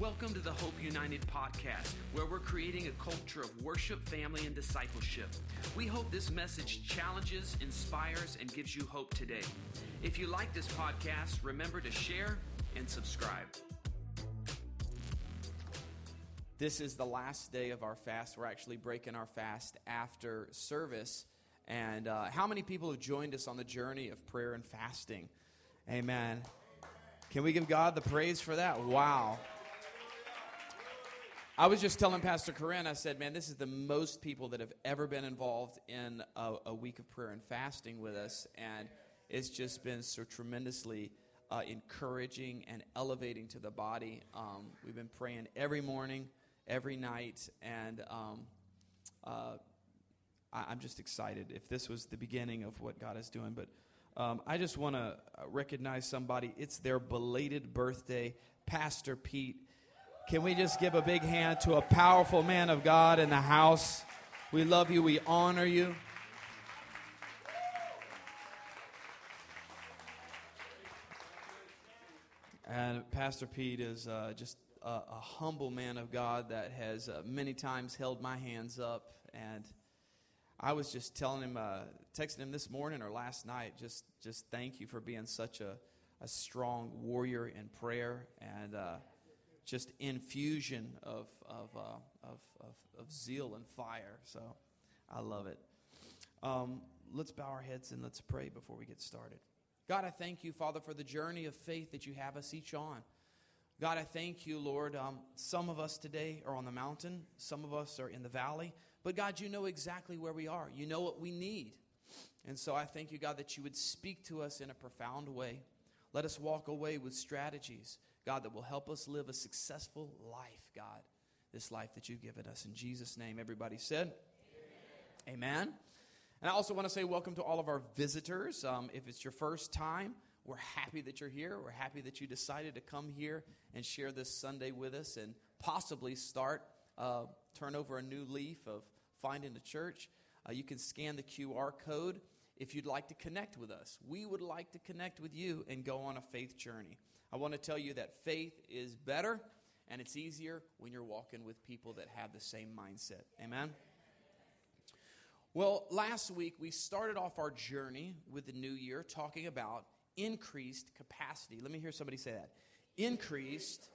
Welcome to the Hope United podcast, where we're creating a culture of worship, family, and discipleship. We hope this message challenges, inspires, and gives you hope today. If you like this podcast, remember to share and subscribe. This is the last day of our fast. We're actually breaking our fast after service. And uh, how many people have joined us on the journey of prayer and fasting? Amen. Can we give God the praise for that? Wow. I was just telling Pastor Corinne, I said, man, this is the most people that have ever been involved in a, a week of prayer and fasting with us. And it's just been so tremendously uh, encouraging and elevating to the body. Um, we've been praying every morning, every night, and um, uh, I, am just excited if this was the beginning of what God is doing. But um, I just want to recognize somebody. It's their belated birthday, Pastor Pete can we just give a big hand to a powerful man of God in the house? We love you, we honor you. And Pastor Pete is uh, just a, a, humble man of God that has uh, many times held my hands up. And I was just telling him, uh, texting him this morning or last night, just, just thank you for being such a, a strong warrior in prayer. And uh, just infusion of, of, uh, of, of, of, zeal and fire. So I love it. Um, let's bow our heads and let's pray before we get started. God, I thank you, Father, for the journey of faith that you have us each on. God, I thank you, Lord. Um, some of us today are on the mountain, some of us are in the valley. But God, you know exactly where we are. You know what we need. And so I thank you, God, that you would speak to us in a profound way. Let us walk away with strategies God, that will help us live a successful life, God. This life that you've given us. In Jesus' name, everybody said, Amen. Amen. And I also want to say welcome to all of our visitors. Um, if it's your first time, we're happy that you're here. We're happy that you decided to come here and share this Sunday with us and possibly start, uh, turn over a new leaf of finding a church. Uh, you can scan the QR code if you'd like to connect with us. We would like to connect with you and go on a faith journey. I want to tell you that faith is better and it's easier when you're walking with people that have the same mindset. Amen? Well, last week we started off our journey with the new year talking about increased capacity. Let me hear somebody say that. Increased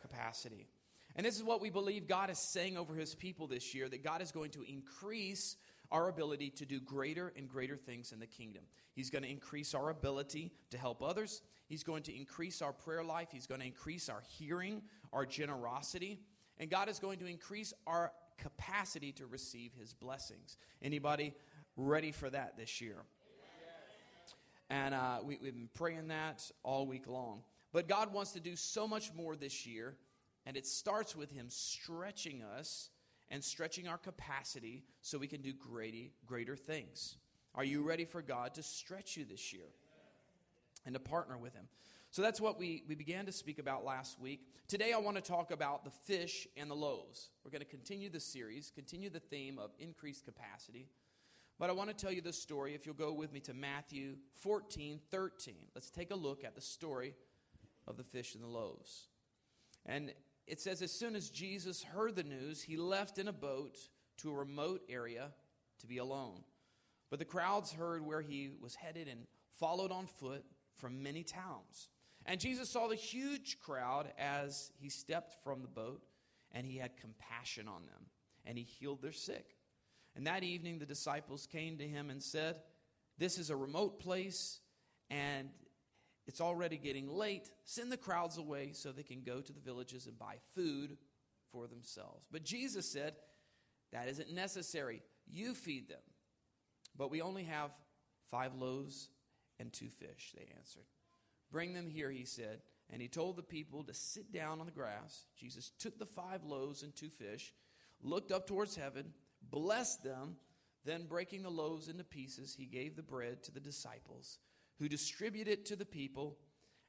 capacity. And this is what we believe God is saying over his people this year that God is going to increase our ability to do greater and greater things in the kingdom. He's going to increase our ability to help others. He's going to increase our prayer life. He's going to increase our hearing, our generosity. And God is going to increase our capacity to receive his blessings. Anybody ready for that this year? And uh, we, we've been praying that all week long. But God wants to do so much more this year, and it starts with Him stretching us and stretching our capacity so we can do greater, greater things. Are you ready for God to stretch you this year? And to partner with Him. So that's what we, we began to speak about last week. Today, I want to talk about the fish and the loaves. We're going to continue the series, continue the theme of increased capacity. But I want to tell you this story. If you'll go with me to Matthew 14 13, let's take a look at the story of the fish and the loaves. And it says, As soon as Jesus heard the news, he left in a boat to a remote area to be alone. But the crowds heard where he was headed and followed on foot from many towns. And Jesus saw the huge crowd as he stepped from the boat, and he had compassion on them, and he healed their sick. And that evening, the disciples came to him and said, This is a remote place, and it's already getting late. Send the crowds away so they can go to the villages and buy food for themselves. But Jesus said, That isn't necessary. You feed them. But we only have five loaves and two fish, they answered. Bring them here, he said. And he told the people to sit down on the grass. Jesus took the five loaves and two fish, looked up towards heaven, blessed them, then breaking the loaves into pieces, he gave the bread to the disciples, who distributed it to the people,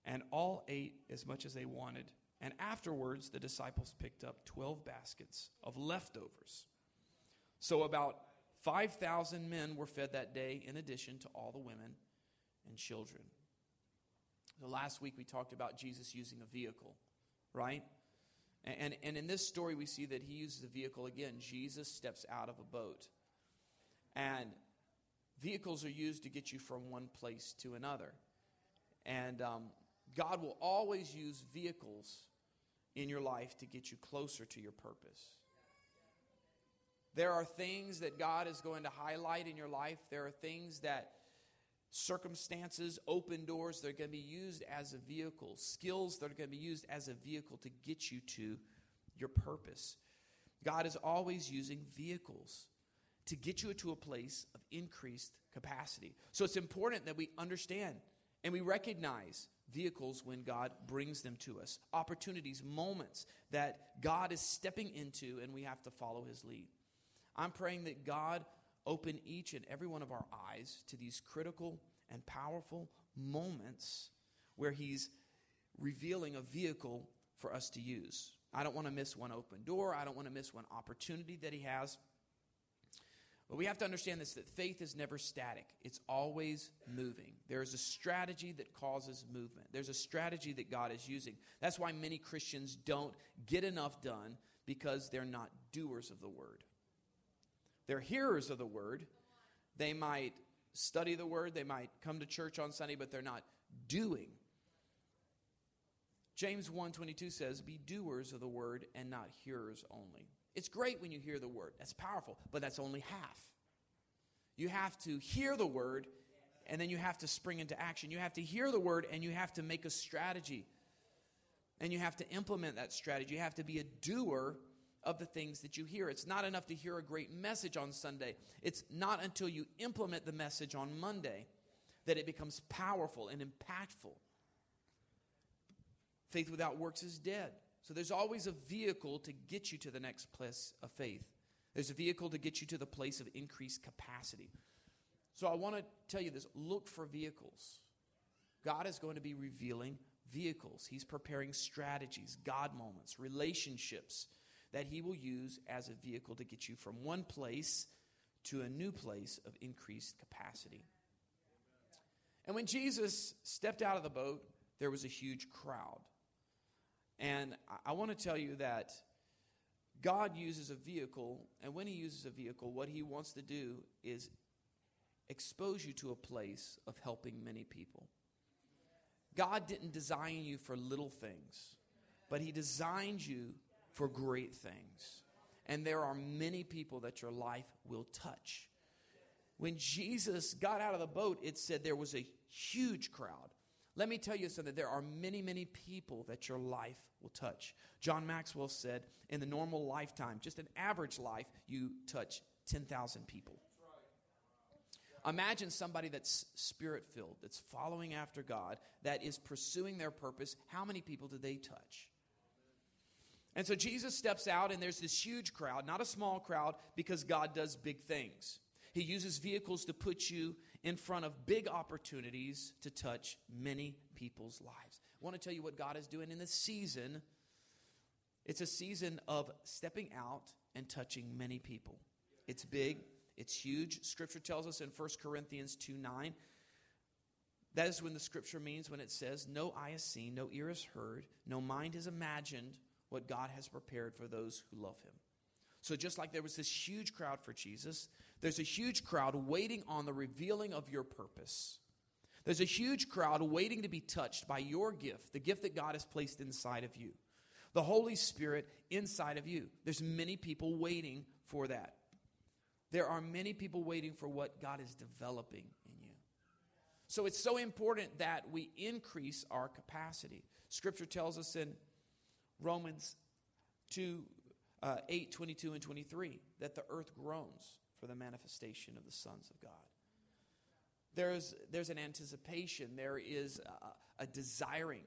and all ate as much as they wanted. And afterwards, the disciples picked up 12 baskets of leftovers. So about 5,000 men were fed that day, in addition to all the women and children. The last week we talked about Jesus using a vehicle, right? And, and in this story, we see that he uses a vehicle again. Jesus steps out of a boat. And vehicles are used to get you from one place to another. And um, God will always use vehicles in your life to get you closer to your purpose. There are things that God is going to highlight in your life. There are things that circumstances, open doors that are going to be used as a vehicle, skills that are going to be used as a vehicle to get you to your purpose. God is always using vehicles to get you to a place of increased capacity. So it's important that we understand and we recognize vehicles when God brings them to us, opportunities, moments that God is stepping into and we have to follow his lead. I'm praying that God open each and every one of our eyes to these critical and powerful moments where He's revealing a vehicle for us to use. I don't want to miss one open door. I don't want to miss one opportunity that He has. But we have to understand this that faith is never static, it's always moving. There is a strategy that causes movement, there's a strategy that God is using. That's why many Christians don't get enough done because they're not doers of the word. They're hearers of the word. They might study the word, they might come to church on Sunday, but they're not doing. James 1:22 says, "Be doers of the word and not hearers only." It's great when you hear the word. That's powerful, but that's only half. You have to hear the word and then you have to spring into action. You have to hear the word and you have to make a strategy. And you have to implement that strategy. You have to be a doer of the things that you hear. It's not enough to hear a great message on Sunday. It's not until you implement the message on Monday that it becomes powerful and impactful. Faith without works is dead. So there's always a vehicle to get you to the next place of faith. There's a vehicle to get you to the place of increased capacity. So I want to tell you this look for vehicles. God is going to be revealing vehicles. He's preparing strategies, God moments, relationships that He will use as a vehicle to get you from one place to a new place of increased capacity. And when Jesus stepped out of the boat, there was a huge crowd. And I want to tell you that God uses a vehicle, and when He uses a vehicle, what He wants to do is expose you to a place of helping many people. God didn't design you for little things, but He designed you for great things. And there are many people that your life will touch. When Jesus got out of the boat, it said there was a huge crowd. Let me tell you something. There are many, many people that your life will touch. John Maxwell said, in the normal lifetime, just an average life, you touch 10,000 people. Imagine somebody that's spirit filled, that's following after God, that is pursuing their purpose. How many people do they touch? And so Jesus steps out, and there's this huge crowd, not a small crowd, because God does big things. He uses vehicles to put you in front of big opportunities to touch many people's lives. I want to tell you what God is doing in this season. It's a season of stepping out and touching many people. It's big, it's huge. Scripture tells us in 1 Corinthians 2 9, that is when the scripture means when it says, No eye has seen, no ear has heard, no mind has imagined what God has prepared for those who love him. So, just like there was this huge crowd for Jesus, there's a huge crowd waiting on the revealing of your purpose. There's a huge crowd waiting to be touched by your gift, the gift that God has placed inside of you, the Holy Spirit inside of you. There's many people waiting for that. There are many people waiting for what God is developing in you. So, it's so important that we increase our capacity. Scripture tells us in Romans 2 uh, 8, 22, and 23, that the earth groans for the manifestation of the sons of God. There's, there's an anticipation, there is a, a desiring.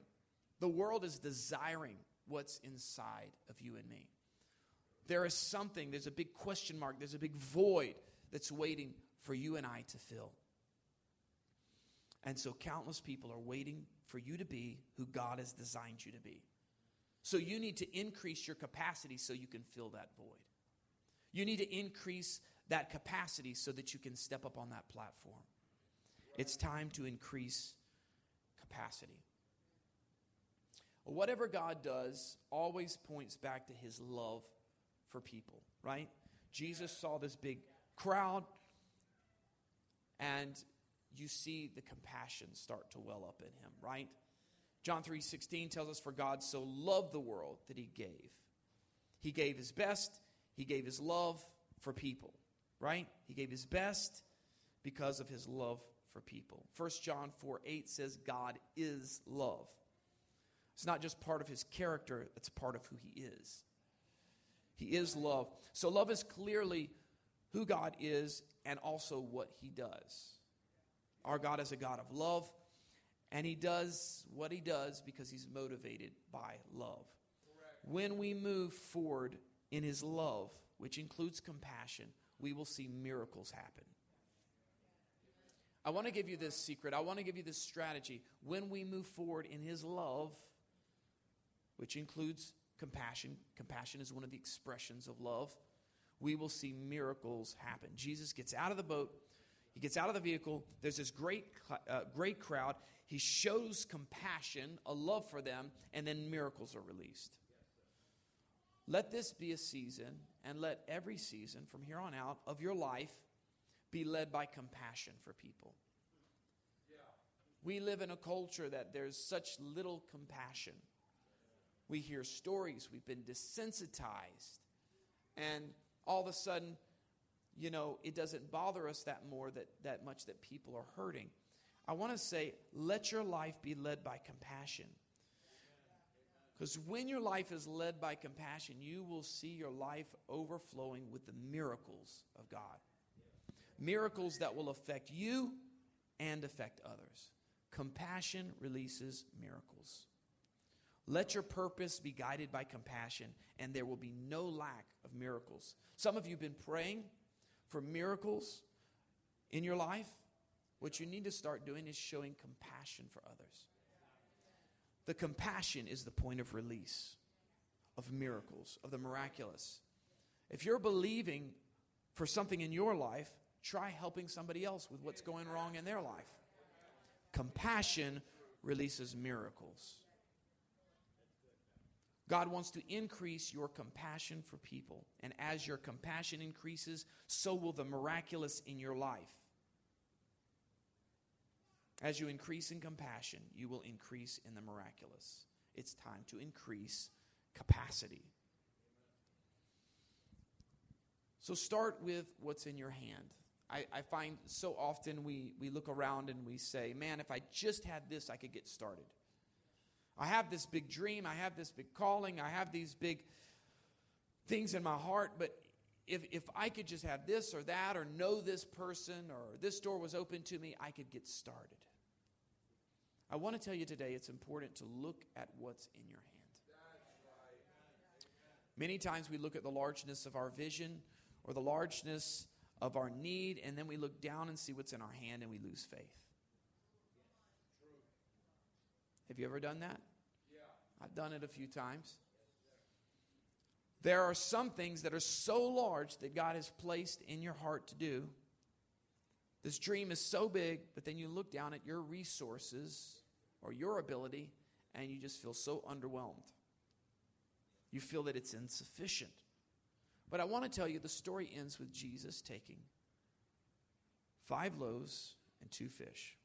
The world is desiring what's inside of you and me. There is something, there's a big question mark, there's a big void that's waiting for you and I to fill. And so countless people are waiting for you to be who God has designed you to be. So you need to increase your capacity so you can fill that void. You need to increase that capacity so that you can step up on that platform. It's time to increase capacity. Whatever God does always points back to his love for people, right? Jesus saw this big crowd, and you see the compassion start to well up in him, right? John 3:16 tells us for God so loved the world that he gave. He gave his best, he gave his love for people, right? He gave his best because of his love for people. 1 John 4 8 says, God is love. It's not just part of his character, it's part of who he is. He is love. So, love is clearly who God is and also what he does. Our God is a God of love, and he does what he does because he's motivated by love. Correct. When we move forward in his love, which includes compassion, we will see miracles happen. I want to give you this secret. I want to give you this strategy. When we move forward in His love, which includes compassion, compassion is one of the expressions of love, we will see miracles happen. Jesus gets out of the boat, he gets out of the vehicle. There's this great, uh, great crowd. He shows compassion, a love for them, and then miracles are released. Let this be a season, and let every season from here on out of your life be led by compassion for people. We live in a culture that there's such little compassion. We hear stories, we've been desensitized, and all of a sudden, you know, it doesn't bother us that more that, that much that people are hurting. I want to say, let your life be led by compassion. Because when your life is led by compassion, you will see your life overflowing with the miracles of God miracles that will affect you and affect others. Compassion releases miracles. Let your purpose be guided by compassion, and there will be no lack of miracles. Some of you have been praying for miracles in your life. What you need to start doing is showing compassion for others. The compassion is the point of release of miracles, of the miraculous. If you're believing for something in your life, Try helping somebody else with what's going wrong in their life. Compassion releases miracles. God wants to increase your compassion for people. And as your compassion increases, so will the miraculous in your life. As you increase in compassion, you will increase in the miraculous. It's time to increase capacity. So start with what's in your hand. I, I find so often we, we look around and we say, man, if I just had this, I could get started. I have this big dream, I have this big calling, I have these big things in my heart, but if, if I could just have this or that or know this person or this door was open to me, I could get started. I want to tell you today it's important to look at what's in your hand. Many times we look at the largeness of our vision or the largeness of our need, and then we look down and see what's in our hand and we lose faith. Have you ever done that? I've done it a few times. There are some things that are so large that God has placed in your heart to do. This dream is so big, but then you look down at your resources or your ability and you just feel so underwhelmed. You feel that it's insufficient. But I want to tell you the story ends with Jesus taking five loaves and two fish,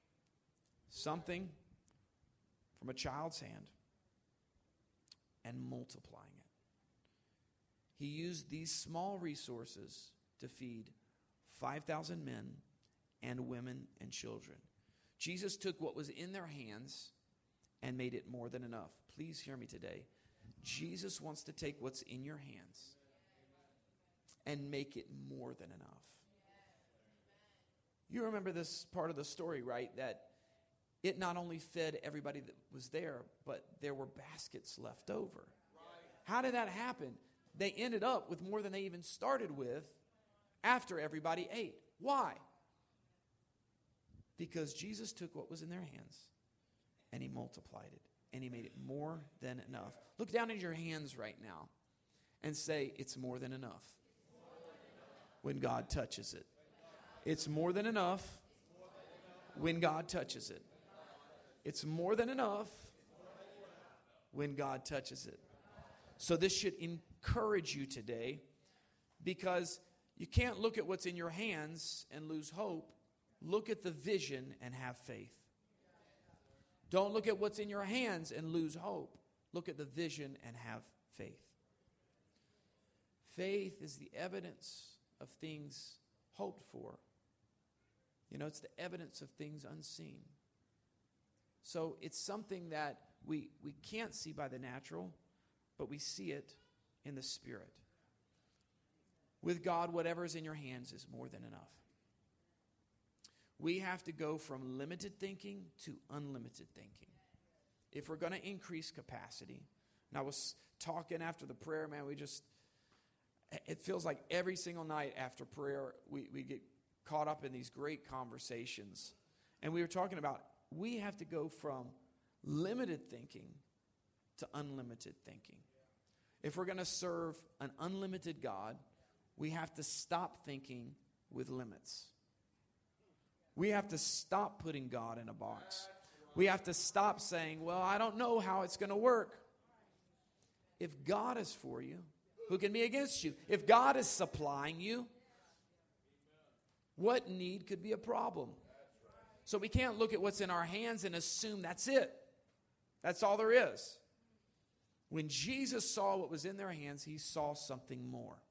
something from a child's hand, and multiplying it. He used these small resources to feed 5,000 men and women and children. Jesus took what was in their hands and made it more than enough. Please hear me today. Jesus wants to take what's in your hands and make it more than enough. You remember this part of the story, right? That it not only fed everybody that was there, but there were baskets left over. How did that happen? They ended up with more than they even started with after everybody ate. Why? Because Jesus took what was in their hands and he multiplied it and he made it more than enough. Look down at your hands right now and say, It's more than enough when God touches it. It's more than enough when God touches it. It's more than enough when God touches it. So, this should encourage you today because you can't look at what's in your hands and lose hope. Look at the vision and have faith. Don't look at what's in your hands and lose hope. Look at the vision and have faith. Faith is the evidence of things hoped for. You know, it's the evidence of things unseen. So it's something that we, we can't see by the natural, but we see it in the spirit. With God, whatever is in your hands is more than enough. We have to go from limited thinking to unlimited thinking. If we're going to increase capacity, and I was talking after the prayer, man, we just, it feels like every single night after prayer, we, we get caught up in these great conversations. And we were talking about we have to go from limited thinking to unlimited thinking. If we're going to serve an unlimited God, we have to stop thinking with limits. We have to stop putting God in a box. We have to stop saying, Well, I don't know how it's going to work. If God is for you, who can be against you? If God is supplying you, what need could be a problem? So we can't look at what's in our hands and assume that's it. That's all there is. When Jesus saw what was in their hands, he saw something more.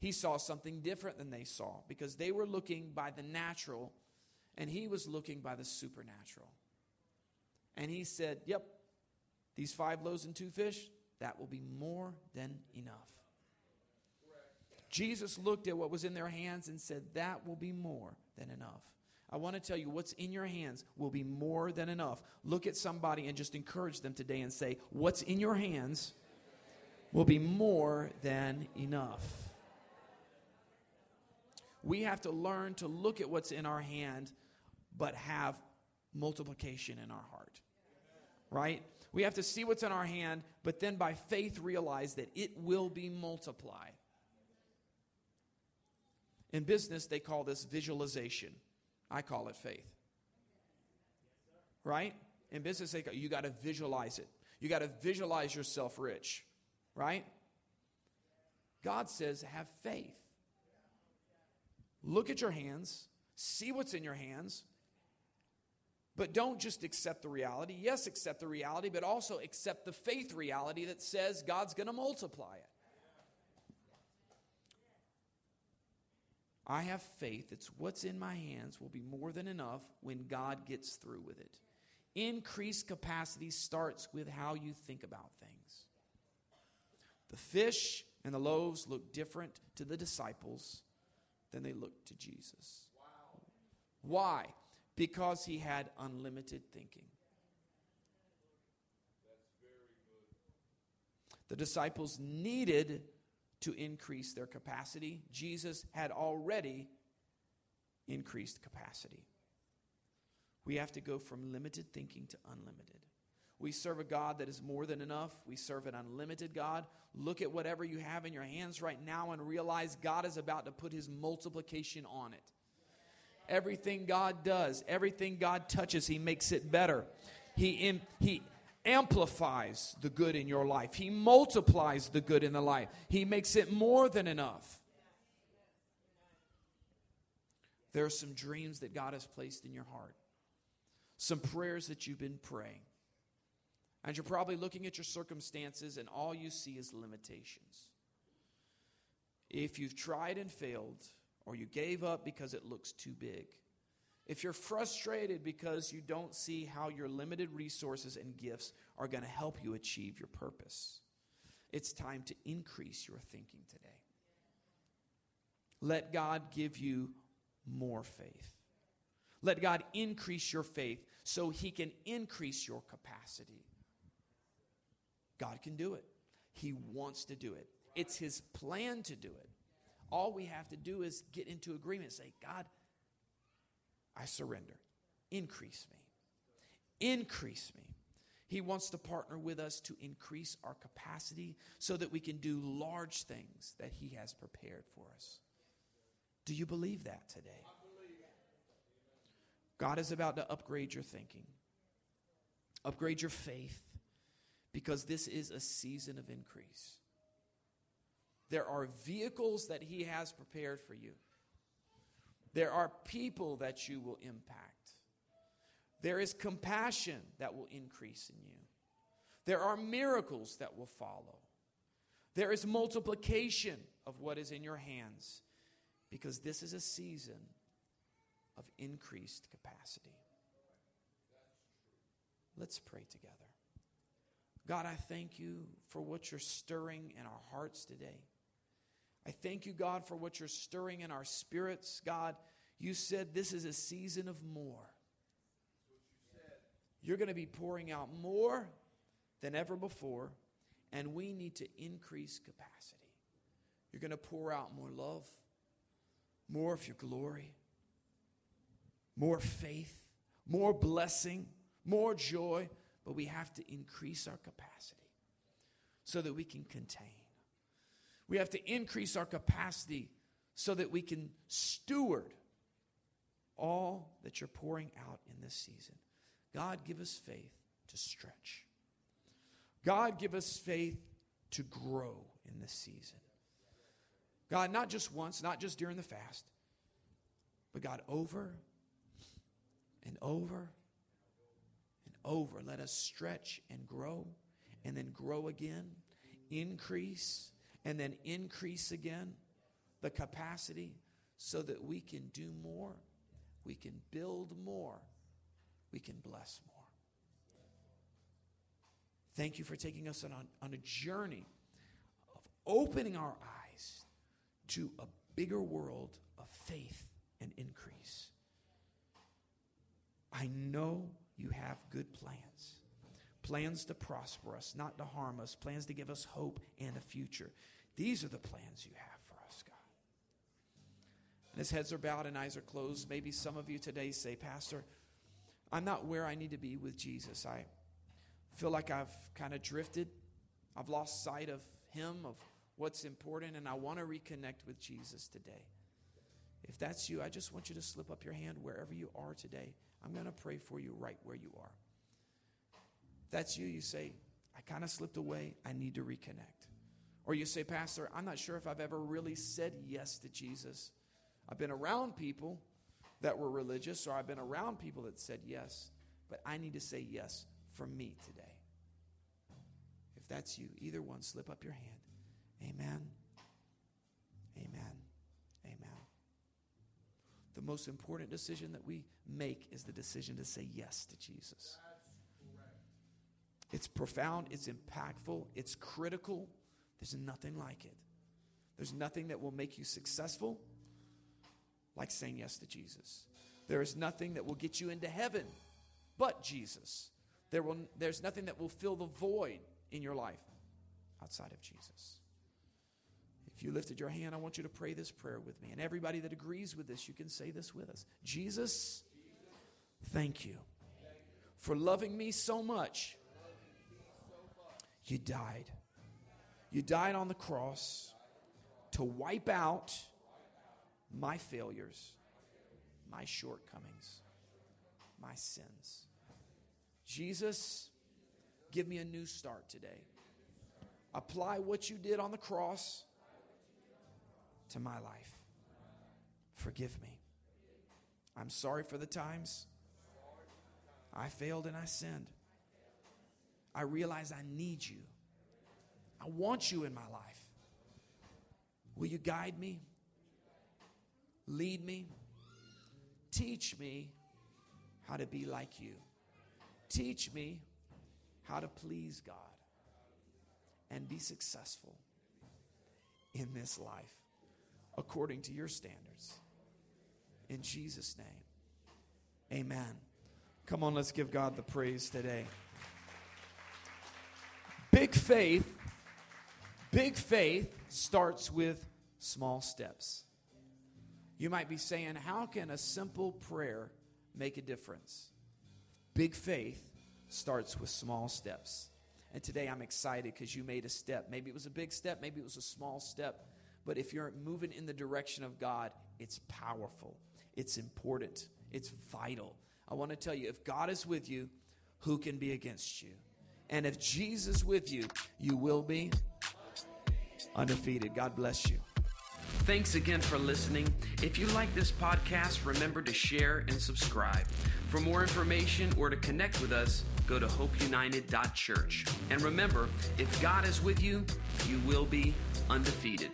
He saw something different than they saw because they were looking by the natural and he was looking by the supernatural. And he said, Yep, these five loaves and two fish, that will be more than enough. Jesus looked at what was in their hands and said, That will be more than enough. I want to tell you what's in your hands will be more than enough. Look at somebody and just encourage them today and say, What's in your hands will be more than enough. We have to learn to look at what's in our hand, but have multiplication in our heart. Right? We have to see what's in our hand, but then by faith realize that it will be multiplied. In business, they call this visualization. I call it faith. Right? In business, they go, you got to visualize it. You got to visualize yourself rich. Right? God says, have faith. Look at your hands, see what's in your hands, but don't just accept the reality. Yes, accept the reality, but also accept the faith reality that says God's going to multiply it. I have faith that what's in my hands will be more than enough when God gets through with it. Increased capacity starts with how you think about things. The fish and the loaves look different to the disciples than they looked to Jesus. Wow. Why? Because he had unlimited thinking. The disciples needed to increase their capacity. Jesus had already increased capacity. We have to go from limited thinking to unlimited. We serve a God that is more than enough. We serve an unlimited God. Look at whatever you have in your hands right now and realize God is about to put his multiplication on it. Everything God does, everything God touches, he makes it better. He, in, he amplifies the good in your life, He multiplies the good in the life, He makes it more than enough. There are some dreams that God has placed in your heart, some prayers that you've been praying. And you're probably looking at your circumstances, and all you see is limitations. If you've tried and failed, or you gave up because it looks too big, if you're frustrated because you don't see how your limited resources and gifts are going to help you achieve your purpose, it's time to increase your thinking today. Let God give you more faith. Let God increase your faith so He can increase your capacity. God can do it. He wants to do it. It's His plan to do it. All we have to do is get into agreement, say, God, I surrender. Increase me. Increase me. He wants to partner with us to increase our capacity so that we can do large things that He has prepared for us. Do you believe that today? God is about to upgrade your thinking, upgrade your faith, because this is a season of increase. There are vehicles that He has prepared for you. There are people that you will impact. There is compassion that will increase in you. There are miracles that will follow. There is multiplication of what is in your hands because this is a season of increased capacity. Let's pray together. God, I thank you for what you're stirring in our hearts today. I thank you, God, for what you're stirring in our spirits. God, you said this is a season of more. You're going to be pouring out more than ever before, and we need to increase capacity. You're going to pour out more love, more of your glory, more faith, more blessing, more joy, but we have to increase our capacity so that we can contain. We have to increase our capacity so that we can steward all that you're pouring out in this season. God, give us faith to stretch. God, give us faith to grow in this season. God, not just once, not just during the fast, but God, over and over and over. Let us stretch and grow and then grow again, increase and then increase again the capacity so that we can do more, we can build more, we can bless more. Thank you for taking us on, on a journey of opening our eyes to a bigger world of faith and increase. I know you have good plans plans to prosper us, not to harm us, plans to give us hope and a future. These are the plans you have for us, God. And as heads are bowed and eyes are closed, maybe some of you today say, Pastor, I'm not where I need to be with Jesus. I feel like I've kind of drifted. I've lost sight of Him, of what's important, and I want to reconnect with Jesus today. If that's you, I just want you to slip up your hand wherever you are today. I'm going to pray for you right where you are. If that's you, you say, I kind of slipped away. I need to reconnect. Or you say, Pastor, I'm not sure if I've ever really said yes to Jesus. I've been around people that were religious, or I've been around people that said yes, but I need to say yes for me today. If that's you, either one, slip up your hand. Amen. Amen. Amen. The most important decision that we make is the decision to say yes to Jesus. It's profound, it's impactful, it's critical. There's nothing like it. There's nothing that will make you successful like saying yes to Jesus. There is nothing that will get you into heaven but Jesus. There will, there's nothing that will fill the void in your life outside of Jesus. If you lifted your hand, I want you to pray this prayer with me. And everybody that agrees with this, you can say this with us Jesus, thank you for loving me so much. You died. You died on the cross to wipe out my failures, my shortcomings, my sins. Jesus, give me a new start today. Apply what you did on the cross to my life. Forgive me. I'm sorry for the times I failed and I sinned. I realize I need you. I want you in my life. Will you guide me? Lead me. Teach me how to be like you. Teach me how to please God and be successful in this life according to your standards. In Jesus' name, amen. Come on, let's give God the praise today. Big faith, big faith starts with small steps. You might be saying, How can a simple prayer make a difference? Big faith starts with small steps. And today I'm excited because you made a step. Maybe it was a big step, maybe it was a small step. But if you're moving in the direction of God, it's powerful, it's important, it's vital. I want to tell you if God is with you, who can be against you? And if Jesus with you, you will be undefeated. God bless you. Thanks again for listening. If you like this podcast, remember to share and subscribe. For more information or to connect with us, go to hopeunited.church. And remember, if God is with you, you will be undefeated.